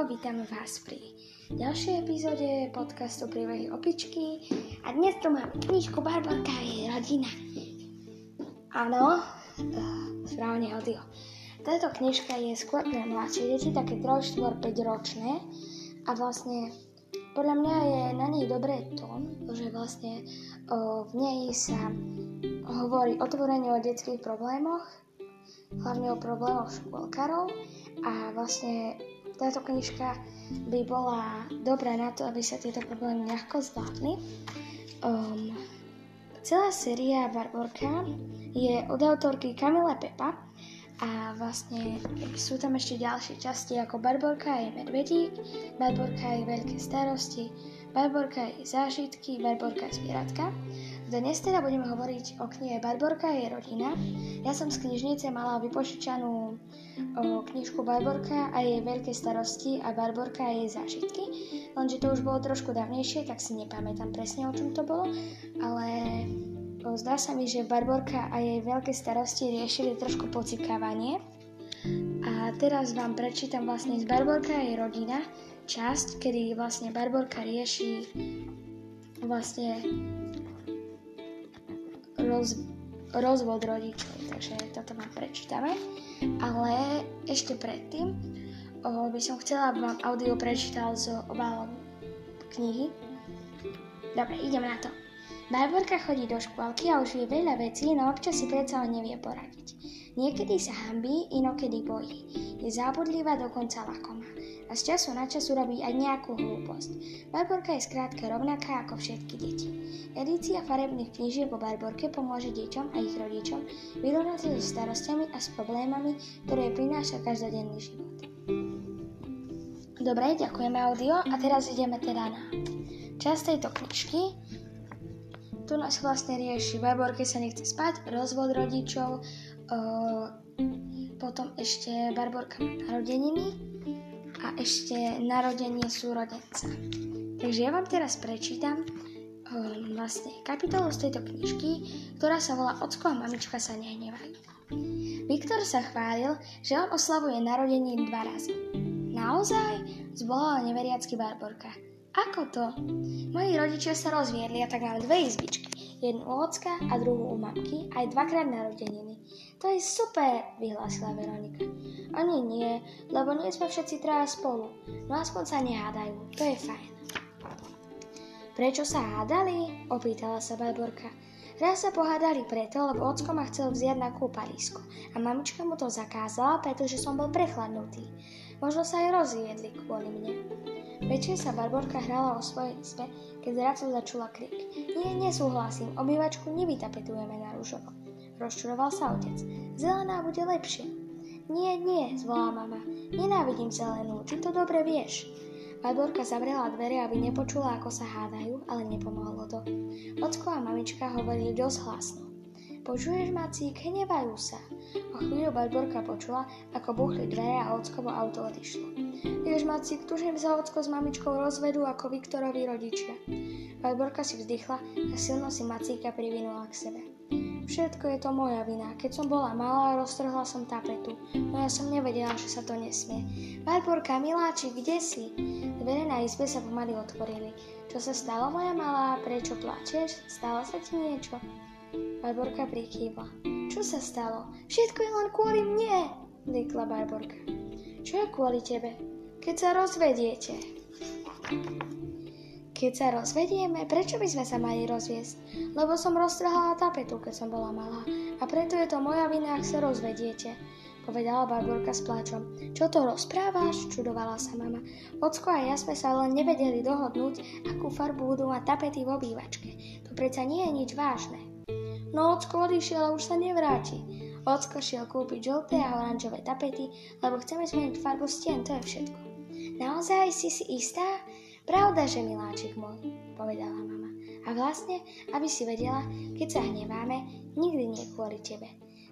Čau, vítam vás pri ďalšej epizóde podcastu Príbehy opičky a dnes tu máme knižku Barbarka a jej rodina. Áno, uh, správne audio. Táto knižka je skôr pre mladšie deti, také 3, 4, 5 ročné a vlastne podľa mňa je na nej dobré to, že vlastne uh, v nej sa hovorí otvorene o detských problémoch, hlavne o problémoch škôlkarov a vlastne táto knižka by bola dobrá na to, aby sa tieto problémy ľahko zvládli. Um, celá séria Barborka je od autorky Kamile Pepa a vlastne sú tam ešte ďalšie časti ako Barborka je medvedík, Barborka je veľké starosti, Barborka je zážitky, Barborka je zvieratka. Dnes teda budeme hovoriť o knihe Barborka a jej rodina. Ja som z knižnice mala vypožičanú o knižku Barborka a jej veľké starosti a Barborka a jej zážitky, lenže to už bolo trošku dávnejšie, tak si nepamätám presne o čom to bolo, ale zdá sa mi, že Barborka a jej veľké starosti riešili trošku pocikávanie. A teraz vám prečítam vlastne z Barborka a jej rodina časť, kedy vlastne Barborka rieši vlastne roz, rozvod rodičov, takže toto vám prečítame. Ale ešte predtým o, by som chcela, aby vám audio prečítal z obálom knihy. Dobre, idem na to. Barborka chodí do škôlky a už vie veľa vecí, no občas si predsa len nevie poradiť. Niekedy sa hambí, inokedy bojí. Je zábudlivá, dokonca lakomá a z času na čas urobí aj nejakú hlúposť. Barborka je skrátka rovnaká ako všetky deti. Edícia farebných knížiek po Barborke pomôže deťom a ich rodičom vyrovnať sa so starostiami a s problémami, ktoré prináša každodenný život. Dobre, ďakujeme audio a teraz ideme teda na časť tejto knižky. Tu nás vlastne rieši Barborke sa nechce spať, rozvod rodičov, o, potom ešte Barborka narodeniny, a ešte narodenie súrodenca. Takže ja vám teraz prečítam um, vlastne kapitolu z tejto knižky, ktorá sa volá Ocko a mamička sa nehnevajú. Viktor sa chválil, že on oslavuje narodenie dva razy. Naozaj? Zvolala neveriacky Barborka. Ako to? Moji rodičia sa rozviedli a tak mám dve izbičky. Jednu u ocka a druhú u mamky, aj dvakrát narodeniny. To je super, vyhlásila Veronika. Ani nie, lebo nie sme všetci traja spolu. No aspoň sa nehádajú, to je fajn. Prečo sa hádali? Opýtala sa Barborka. Raz sa pohádali preto, lebo ocko ma chcel vziať na kúpalisko a mamička mu to zakázala, pretože som bol prechladnutý. Možno sa aj rozviedli kvôli mne. Večer sa Barborka hrala o svojej izbe, keď zrazu začula krik. Nie, nesúhlasím, obývačku nevytapetujeme na rúžovo. Rozčuroval sa otec. Zelená bude lepšie. Nie, nie, zvolá mama. Nenávidím zelenú, ty to dobre vieš. Barborka zavrela dvere, aby nepočula, ako sa hádajú, ale nepomohlo to. Ocko a mamička hovorili dosť hlasno. Počuješ, Macík, hnevajú sa. O chvíľu Barborka počula, ako buchli dvere a ockovo auto odišlo. Vieš, Macík, tužím sa ocko s mamičkou rozvedú ako Viktorovi rodičia. Barborka si vzdychla a silno si Macíka privinula k sebe. Všetko je to moja vina. Keď som bola malá, roztrhla som tapetu. No ja som nevedela, že sa to nesmie. Barborka, miláči, kde si? Dvere na izbe sa pomaly otvorili. Čo sa stalo, moja malá? Prečo plačeš? Stalo sa ti niečo? Barborka prikývla. Čo sa stalo? Všetko je len kvôli mne, vykla Barborka. Čo je kvôli tebe? Keď sa rozvediete. Keď sa rozvedieme, prečo by sme sa mali rozviesť? Lebo som roztrhala tapetu, keď som bola malá. A preto je to moja vina, ak sa rozvediete povedala Barborka s pláčom. Čo to rozprávaš? Čudovala sa mama. Ocko a ja sme sa len nevedeli dohodnúť, akú farbu budú mať tapety v obývačke. To predsa nie je nič vážne. No ocko odišiel a už sa nevráti. Ocko šiel kúpiť žlté a oranžové tapety, lebo chceme zmeniť farbu stien, to je všetko. Naozaj si si istá? Pravda, že miláčik môj, povedala mama. A vlastne, aby si vedela, keď sa hneváme, nikdy nie kvôli tebe.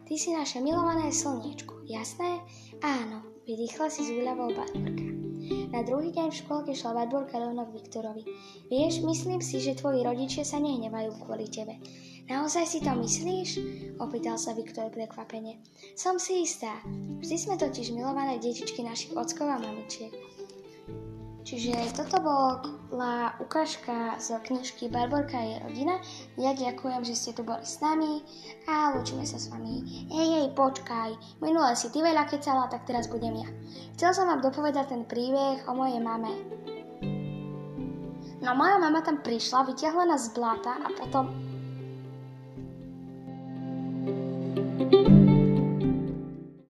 Ty si naše milované slniečko, jasné? Áno, vydýchla si z úľavou Barborka. Na druhý deň v škôlke šla Barborka rovno k Viktorovi. Vieš, myslím si, že tvoji rodičia sa nehnevajú kvôli tebe. Naozaj si to myslíš? Opýtal sa Viktor prekvapene. Som si istá. Vždy sme totiž milované detičky našich ockov a mamičiek. Čiže toto bola ukážka z knižky Barborka a jej rodina. Ja ďakujem, že ste tu boli s nami a lúčime sa s vami. Hej, hej, počkaj, minule si ty veľa kecala, tak teraz budem ja. Chcel som vám dopovedať ten príbeh o mojej mame. No moja mama tam prišla, vyťahla nás z bláta a potom